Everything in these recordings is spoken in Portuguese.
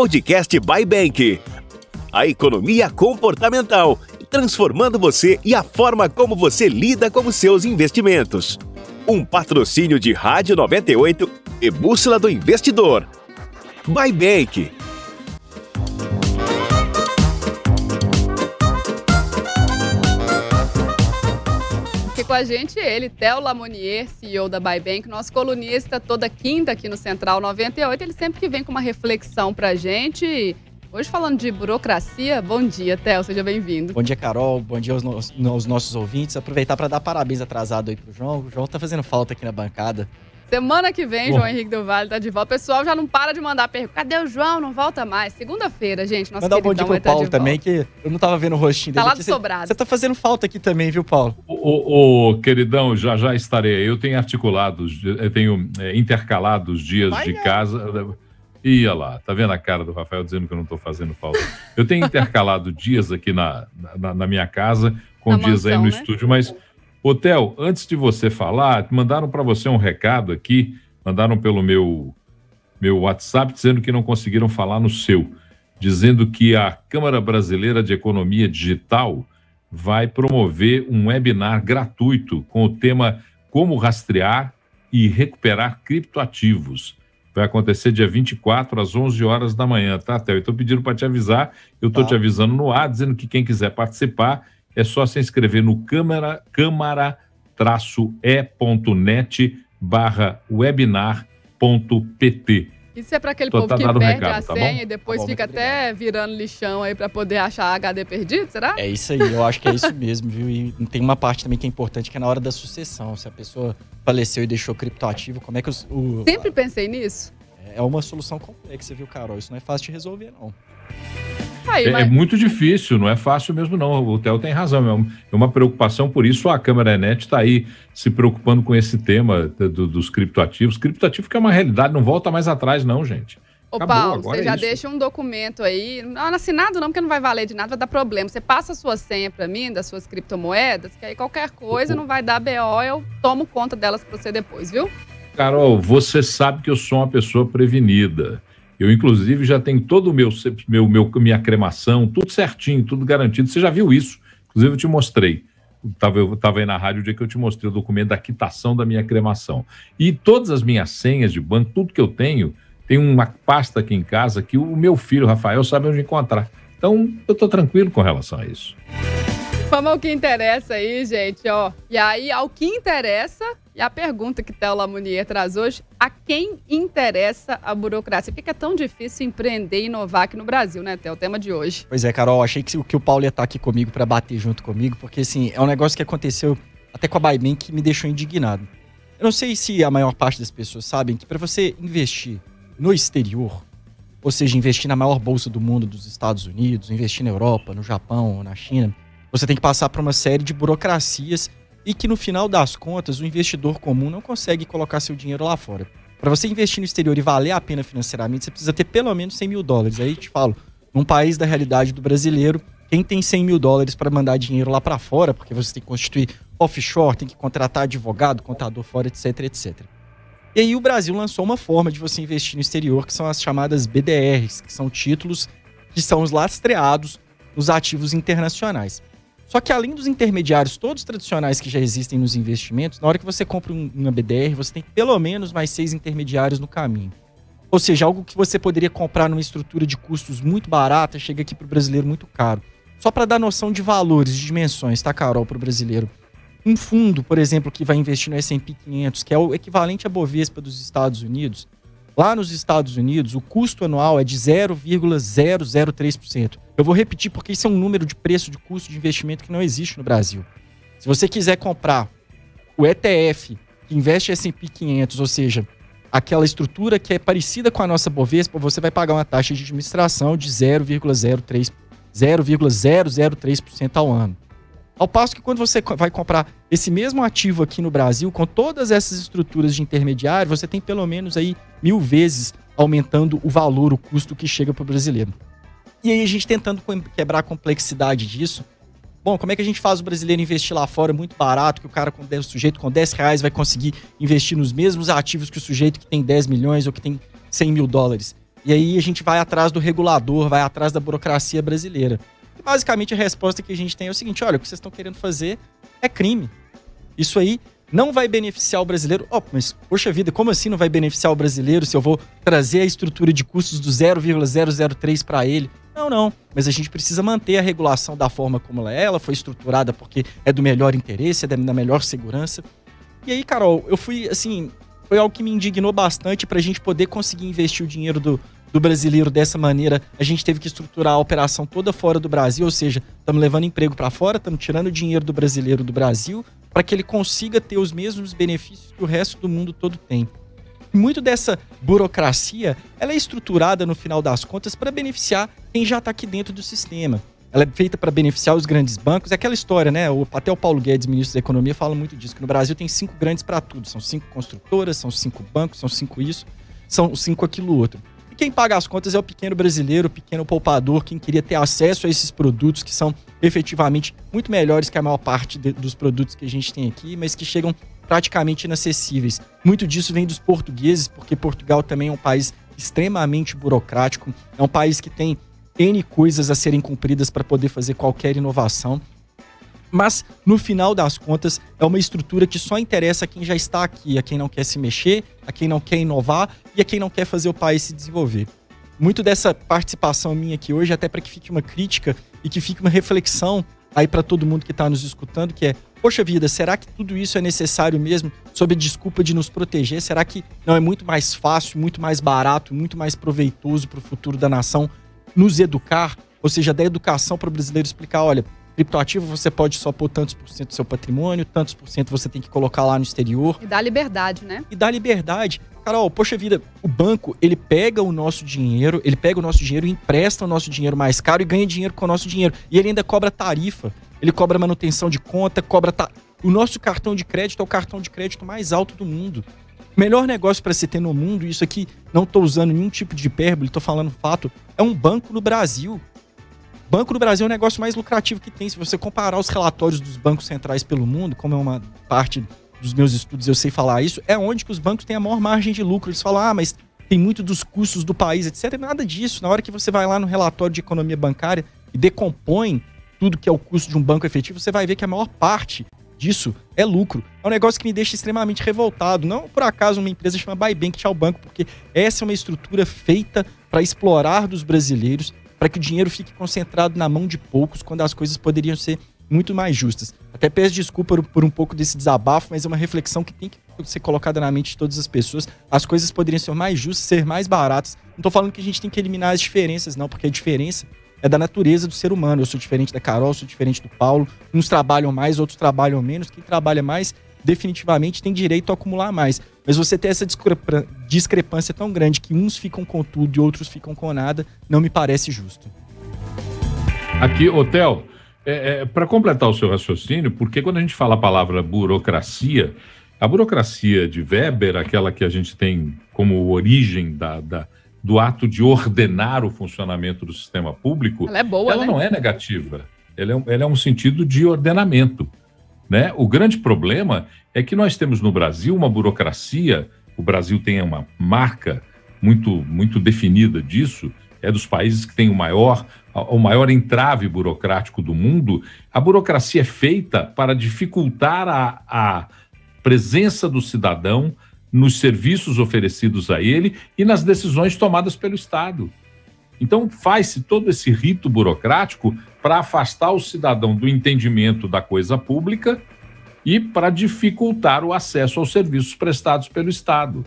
Podcast by Bank. A economia comportamental, transformando você e a forma como você lida com os seus investimentos. Um patrocínio de Rádio 98 e Bússola do Investidor. By Bank. Com a gente ele, Theo Lamonier, CEO da Bybank, nosso colunista toda quinta aqui no Central 98. Ele sempre que vem com uma reflexão pra gente. Hoje falando de burocracia, bom dia, Theo, seja bem-vindo. Bom dia, Carol, bom dia aos, no aos nossos ouvintes. Aproveitar para dar parabéns atrasado aí pro João. O João tá fazendo falta aqui na bancada. Semana que vem, Bom. João Henrique do Vale tá de volta. O pessoal já não para de mandar pergunta. Cadê o João? Não volta mais. Segunda-feira, gente. Nosso Mandar um bom dia pro Paulo também, que eu não tava vendo o rostinho tá dele. Tá lá do sobrado. Você tá fazendo falta aqui também, viu, Paulo? Ô, queridão, já já estarei. Eu tenho articulado, eu tenho é, intercalado os dias Vai de é. casa. Ia lá, tá vendo a cara do Rafael dizendo que eu não tô fazendo falta. Eu tenho intercalado dias aqui na, na, na minha casa, com na dias mansão, aí no né? estúdio, mas, Hotel, antes de você falar, mandaram para você um recado aqui mandaram pelo meu, meu WhatsApp dizendo que não conseguiram falar no seu, dizendo que a Câmara Brasileira de Economia Digital vai promover um webinar gratuito com o tema Como Rastrear e Recuperar Criptoativos. Vai acontecer dia 24 às 11 horas da manhã, tá, Théo? Estou pedindo para te avisar, eu estou tá. te avisando no ar, dizendo que quem quiser participar é só se inscrever no câmara-e.net barra webinar.pt. Isso é para aquele Tô, povo tá que perde recado, a tá senha tá e depois tá bom, fica até virando lixão aí para poder achar HD perdido, será? É isso aí, eu acho que é isso mesmo, viu? E tem uma parte também que é importante, que é na hora da sucessão. Se a pessoa faleceu e deixou criptoativo, como é que o... Sempre pensei nisso. É uma solução complexa, viu, Carol? Isso não é fácil de resolver, não. Aí, é, mas... é, muito difícil, não é fácil mesmo, não. O Theo tem razão, é uma preocupação, por isso a Câmara Net está aí se preocupando com esse tema do, dos criptoativos. Criptoativo que é uma realidade, não volta mais atrás, não, gente. Ô, Acabou, Paulo, você é já isso. deixa um documento aí, não assinado não, porque não vai valer de nada, vai dar problema. Você passa a sua senha para mim, das suas criptomoedas, que aí qualquer coisa não vai dar BO, eu tomo conta delas para você depois, viu? Carol, você sabe que eu sou uma pessoa prevenida. Eu, inclusive, já tenho todo o meu, meu, meu minha cremação, tudo certinho, tudo garantido. Você já viu isso? Inclusive, eu te mostrei. Tava, eu estava aí na rádio o dia que eu te mostrei o documento da quitação da minha cremação. E todas as minhas senhas de banco, tudo que eu tenho, tem uma pasta aqui em casa que o meu filho, Rafael, sabe onde encontrar. Então, eu estou tranquilo com relação a isso. Vamos ao que interessa aí, gente, ó. E aí, ao que interessa, e a pergunta que Theo Lamounier traz hoje, a quem interessa a burocracia? Por que é tão difícil empreender e inovar aqui no Brasil, né, Theo? O tema de hoje. Pois é, Carol, achei que, que o Paulo ia estar aqui comigo para bater junto comigo, porque, assim, é um negócio que aconteceu até com a Baimen que me deixou indignado. Eu não sei se a maior parte das pessoas sabem que para você investir no exterior, ou seja, investir na maior bolsa do mundo dos Estados Unidos, investir na Europa, no Japão na China, você tem que passar por uma série de burocracias e que no final das contas o investidor comum não consegue colocar seu dinheiro lá fora. Para você investir no exterior e valer a pena financeiramente, você precisa ter pelo menos 100 mil dólares. Aí te falo, num país da realidade do brasileiro, quem tem 100 mil dólares para mandar dinheiro lá para fora, porque você tem que constituir offshore, tem que contratar advogado, contador fora, etc, etc. E aí o Brasil lançou uma forma de você investir no exterior, que são as chamadas BDRs, que são títulos que são os lastreados nos ativos internacionais. Só que além dos intermediários todos tradicionais que já existem nos investimentos, na hora que você compra um, uma BDR, você tem pelo menos mais seis intermediários no caminho. Ou seja, algo que você poderia comprar numa estrutura de custos muito barata, chega aqui para o brasileiro muito caro. Só para dar noção de valores, de dimensões, tá, Carol, para o brasileiro. Um fundo, por exemplo, que vai investir no S&P 500, que é o equivalente à Bovespa dos Estados Unidos, Lá nos Estados Unidos, o custo anual é de 0,003%. Eu vou repetir porque isso é um número de preço de custo de investimento que não existe no Brasil. Se você quiser comprar o ETF que investe S&P 500, ou seja, aquela estrutura que é parecida com a nossa Bovespa, você vai pagar uma taxa de administração de 0,03 0,003% ao ano. Ao passo que quando você vai comprar esse mesmo ativo aqui no Brasil, com todas essas estruturas de intermediário, você tem pelo menos aí mil vezes aumentando o valor, o custo que chega para o brasileiro. E aí a gente tentando quebrar a complexidade disso. Bom, como é que a gente faz o brasileiro investir lá fora muito barato, que o cara com 10, o sujeito com 10 reais vai conseguir investir nos mesmos ativos que o sujeito que tem 10 milhões ou que tem 100 mil dólares? E aí a gente vai atrás do regulador, vai atrás da burocracia brasileira. Basicamente a resposta que a gente tem é o seguinte: olha, o que vocês estão querendo fazer é crime. Isso aí não vai beneficiar o brasileiro. Oh, mas, poxa vida, como assim não vai beneficiar o brasileiro se eu vou trazer a estrutura de custos do 0,003 para ele? Não, não. Mas a gente precisa manter a regulação da forma como ela é. Ela foi estruturada porque é do melhor interesse, é da melhor segurança. E aí, Carol, eu fui, assim, foi algo que me indignou bastante para a gente poder conseguir investir o dinheiro do, do brasileiro dessa maneira. A gente teve que estruturar a operação toda fora do Brasil, ou seja, estamos levando emprego para fora, estamos tirando dinheiro do brasileiro do Brasil para que ele consiga ter os mesmos benefícios que o resto do mundo todo tem. muito dessa burocracia, ela é estruturada no final das contas para beneficiar quem já está aqui dentro do sistema. Ela é feita para beneficiar os grandes bancos. É aquela história, né? O, até o Paulo Guedes, ministro da Economia, fala muito disso, que no Brasil tem cinco grandes para tudo. São cinco construtoras, são cinco bancos, são cinco isso, são cinco aquilo outro quem paga as contas é o pequeno brasileiro, o pequeno poupador, quem queria ter acesso a esses produtos que são efetivamente muito melhores que a maior parte de, dos produtos que a gente tem aqui, mas que chegam praticamente inacessíveis. Muito disso vem dos portugueses, porque Portugal também é um país extremamente burocrático, é um país que tem N coisas a serem cumpridas para poder fazer qualquer inovação. Mas, no final das contas, é uma estrutura que só interessa a quem já está aqui, a quem não quer se mexer, a quem não quer inovar e a quem não quer fazer o país se desenvolver. Muito dessa participação minha aqui hoje, até para que fique uma crítica e que fique uma reflexão aí para todo mundo que está nos escutando, que é, poxa vida, será que tudo isso é necessário mesmo, sob a desculpa de nos proteger? Será que não é muito mais fácil, muito mais barato, muito mais proveitoso para o futuro da nação nos educar? Ou seja, da educação para o brasileiro explicar, olha, Criptoativo você pode só pôr tantos por cento do seu patrimônio, tantos por cento você tem que colocar lá no exterior. E dá liberdade, né? E dá liberdade. Carol, poxa vida, o banco, ele pega o nosso dinheiro, ele pega o nosso dinheiro, empresta o nosso dinheiro mais caro e ganha dinheiro com o nosso dinheiro. E ele ainda cobra tarifa. Ele cobra manutenção de conta, cobra. Ta... O nosso cartão de crédito é o cartão de crédito mais alto do mundo. O melhor negócio para se ter no mundo, isso aqui não estou usando nenhum tipo de hipérbole, estou falando fato, é um banco no Brasil. Banco do Brasil é o negócio mais lucrativo que tem. Se você comparar os relatórios dos bancos centrais pelo mundo, como é uma parte dos meus estudos, eu sei falar isso, é onde que os bancos têm a maior margem de lucro. Eles falam, ah, mas tem muito dos custos do país, etc. Nada disso. Na hora que você vai lá no relatório de economia bancária e decompõe tudo que é o custo de um banco efetivo, você vai ver que a maior parte disso é lucro. É um negócio que me deixa extremamente revoltado. Não por acaso uma empresa chama Buybank Tchau Banco, porque essa é uma estrutura feita para explorar dos brasileiros para que o dinheiro fique concentrado na mão de poucos, quando as coisas poderiam ser muito mais justas. Até peço desculpa por, um pouco desse desabafo, mas é uma reflexão que tem que ser colocada na mente de todas as pessoas. As coisas poderiam ser mais justas, ser mais baratas. Não estou falando que a gente tem que eliminar as diferenças, não, porque a diferença é da natureza do ser humano. Eu sou diferente da Carol, sou diferente do Paulo. Uns trabalham mais, outros trabalham menos. Quem trabalha mais definitivamente tem direito a acumular mais. Mas você ter essa discrepância tão grande que uns ficam com tudo e outros ficam com nada, não me parece justo. Aqui, Hotel, é, é, para completar o seu raciocínio, porque quando a gente fala a palavra burocracia, a burocracia de Weber, aquela que a gente tem como origem da, da do ato de ordenar o funcionamento do sistema público, ela, é boa, ela né? não é negativa. Ela é, um, ela é um sentido de ordenamento. Né? O grande problema é que nós temos no Brasil uma burocracia, o Brasil tem uma marca muito, muito definida disso, é dos países que tem o maior, o maior entrave burocrático do mundo. A burocracia é feita para dificultar a, a presença do cidadão nos serviços oferecidos a ele e nas decisões tomadas pelo Estado. Então, faz-se todo esse rito burocrático para afastar o cidadão do entendimento da coisa pública e para dificultar o acesso aos serviços prestados pelo Estado.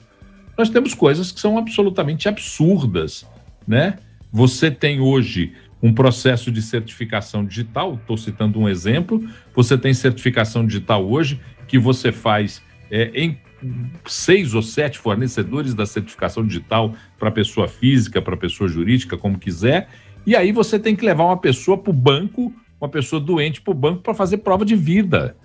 Nós temos coisas que são absolutamente absurdas, né? Você tem hoje um processo de certificação digital, estou citando um exemplo, você tem certificação digital hoje que você faz é, em seis ou sete fornecedores da certificação digital para pessoa física, para pessoa jurídica, como quiser, e aí você tem que levar uma pessoa para o banco, uma pessoa doente para o banco para fazer prova de vida.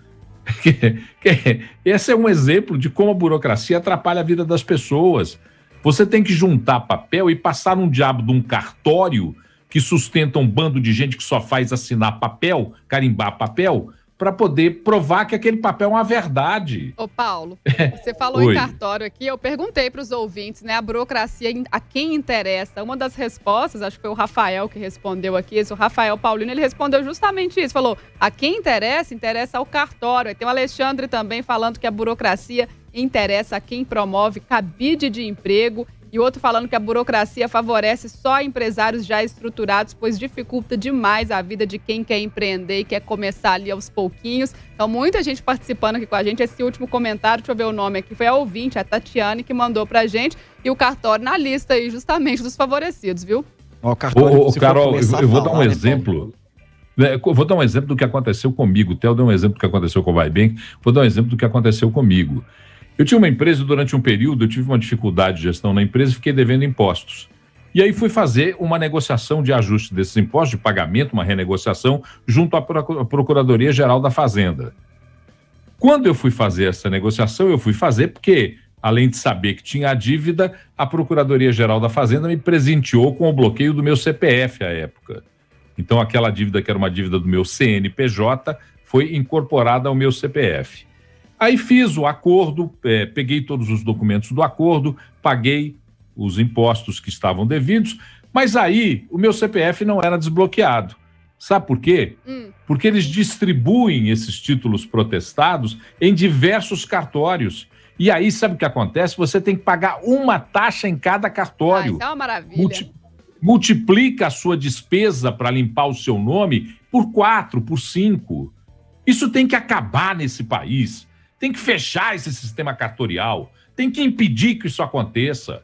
Esse é um exemplo de como a burocracia atrapalha a vida das pessoas. Você tem que juntar papel e passar um diabo de um cartório que sustenta um bando de gente que só faz assinar papel, carimbar papel, para poder provar que aquele papel é uma verdade. Ô, Paulo, você falou em cartório aqui, eu perguntei para os ouvintes, né, a burocracia a quem interessa. Uma das respostas, acho que foi o Rafael que respondeu aqui, esse, o Rafael Paulino, ele respondeu justamente isso, falou, a quem interessa, interessa ao cartório. Aí tem o Alexandre também falando que a burocracia interessa a quem promove cabide de emprego e outro falando que a burocracia favorece só empresários já estruturados, pois dificulta demais a vida de quem quer empreender e quer começar ali aos pouquinhos. Então, muita gente participando aqui com a gente. Esse último comentário, deixa eu ver o nome aqui, foi a ouvinte, a Tatiane, que mandou pra gente. E o cartório na lista aí, justamente, dos favorecidos, viu? O cartório, ô, ô, Carol, eu, eu vou dar um né, exemplo. Né, vou dar um exemplo do que aconteceu comigo. O Theo deu um exemplo do que aconteceu com o Vai Bem. Vou dar um exemplo do que aconteceu comigo. Eu tinha uma empresa durante um período, eu tive uma dificuldade de gestão na empresa e fiquei devendo impostos. E aí fui fazer uma negociação de ajuste desses impostos, de pagamento, uma renegociação, junto à Procuradoria Geral da Fazenda. Quando eu fui fazer essa negociação, eu fui fazer porque, além de saber que tinha a dívida, a Procuradoria Geral da Fazenda me presenteou com o bloqueio do meu CPF à época. Então, aquela dívida que era uma dívida do meu CNPJ foi incorporada ao meu CPF. Aí fiz o acordo, é, peguei todos os documentos do acordo, paguei os impostos que estavam devidos, mas aí o meu CPF não era desbloqueado. Sabe por quê? Hum. Porque eles distribuem esses títulos protestados em diversos cartórios. E aí, sabe o que acontece? Você tem que pagar uma taxa em cada cartório. Ah, isso é uma maravilha. Multi multiplica a sua despesa para limpar o seu nome por quatro, por cinco. Isso tem que acabar nesse país. Tem que fechar esse sistema cartorial. Tem que impedir que isso aconteça.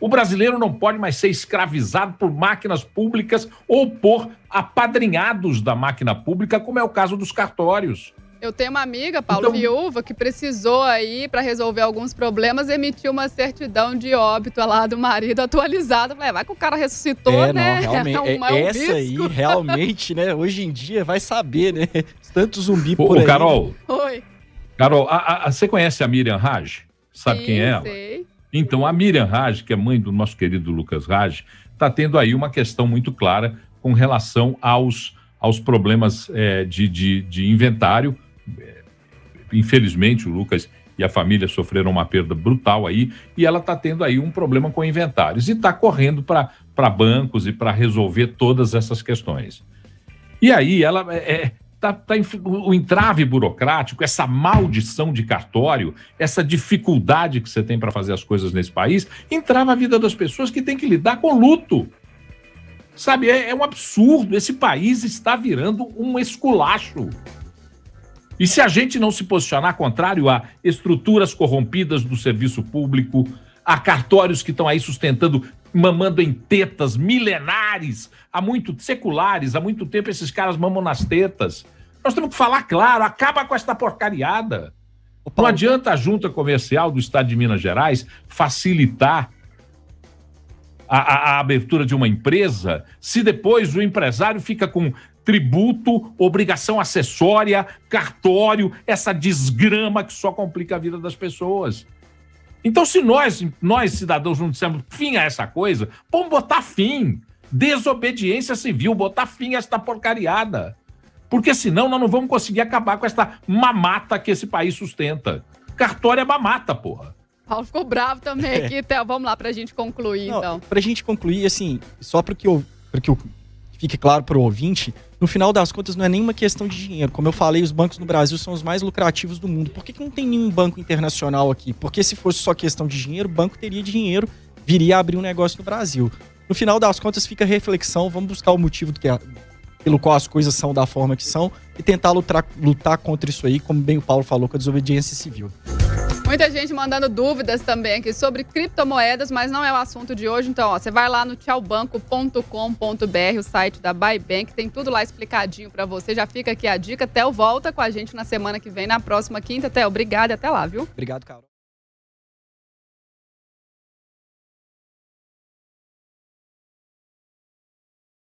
O brasileiro não pode mais ser escravizado por máquinas públicas ou por apadrinhados da máquina pública, como é o caso dos cartórios. Eu tenho uma amiga, Paulo então, Viúva, que precisou aí, para resolver alguns problemas, emitir uma certidão de óbito lá do marido atualizada. Falei, é, vai que o cara ressuscitou, é, né? Não, realmente, é, um, é um essa risco. aí, realmente, né? Hoje em dia vai saber, né? Tanto zumbi por Ô, aí. Carol. Oi. Carol, a, a, você conhece a Miriam Raj? Sabe Sim, quem é ela? Sei. Então, a Miriam Raj, que é mãe do nosso querido Lucas Raj, está tendo aí uma questão muito clara com relação aos, aos problemas é, de, de, de inventário. Infelizmente, o Lucas e a família sofreram uma perda brutal aí, e ela está tendo aí um problema com inventários e está correndo para bancos e para resolver todas essas questões. E aí ela é, é Tá, tá, o entrave burocrático, essa maldição de cartório, essa dificuldade que você tem para fazer as coisas nesse país, entrava a vida das pessoas que têm que lidar com luto. Sabe, é, é um absurdo. Esse país está virando um esculacho. E se a gente não se posicionar contrário a estruturas corrompidas do serviço público, a cartórios que estão aí sustentando mamando em tetas milenares, há muito seculares, há muito tempo esses caras mamam nas tetas. Nós temos que falar claro, acaba com esta porcariada. Não adianta a junta comercial do Estado de Minas Gerais facilitar a, a, a abertura de uma empresa se depois o empresário fica com tributo, obrigação acessória, cartório, essa desgrama que só complica a vida das pessoas. Então, se nós, nós cidadãos, não dissermos fim a essa coisa, vamos botar fim. Desobediência civil, botar fim a esta porcariada. Porque senão nós não vamos conseguir acabar com esta mamata que esse país sustenta. Cartório é mamata, porra. Paulo ficou bravo também é. aqui, então vamos lá pra gente concluir, não, então. Pra gente concluir, assim, só para que, eu, que eu fique claro pro ouvinte, no final das contas, não é nenhuma questão de dinheiro. Como eu falei, os bancos no Brasil são os mais lucrativos do mundo. Por que, que não tem nenhum banco internacional aqui? Porque se fosse só questão de dinheiro, o banco teria dinheiro, viria a abrir um negócio no Brasil. No final das contas, fica reflexão, vamos buscar o motivo do que é, pelo qual as coisas são da forma que são e tentar lutar, lutar contra isso aí, como bem o Paulo falou, com a desobediência civil. Muita gente mandando dúvidas também aqui sobre criptomoedas, mas não é o assunto de hoje. Então, ó, você vai lá no tchaubanco.com.br, o site da Bybank, tem tudo lá explicadinho para você. Já fica aqui a dica. Theo volta com a gente na semana que vem, na próxima quinta. Theo, obrigado e até lá, viu? Obrigado, Carol.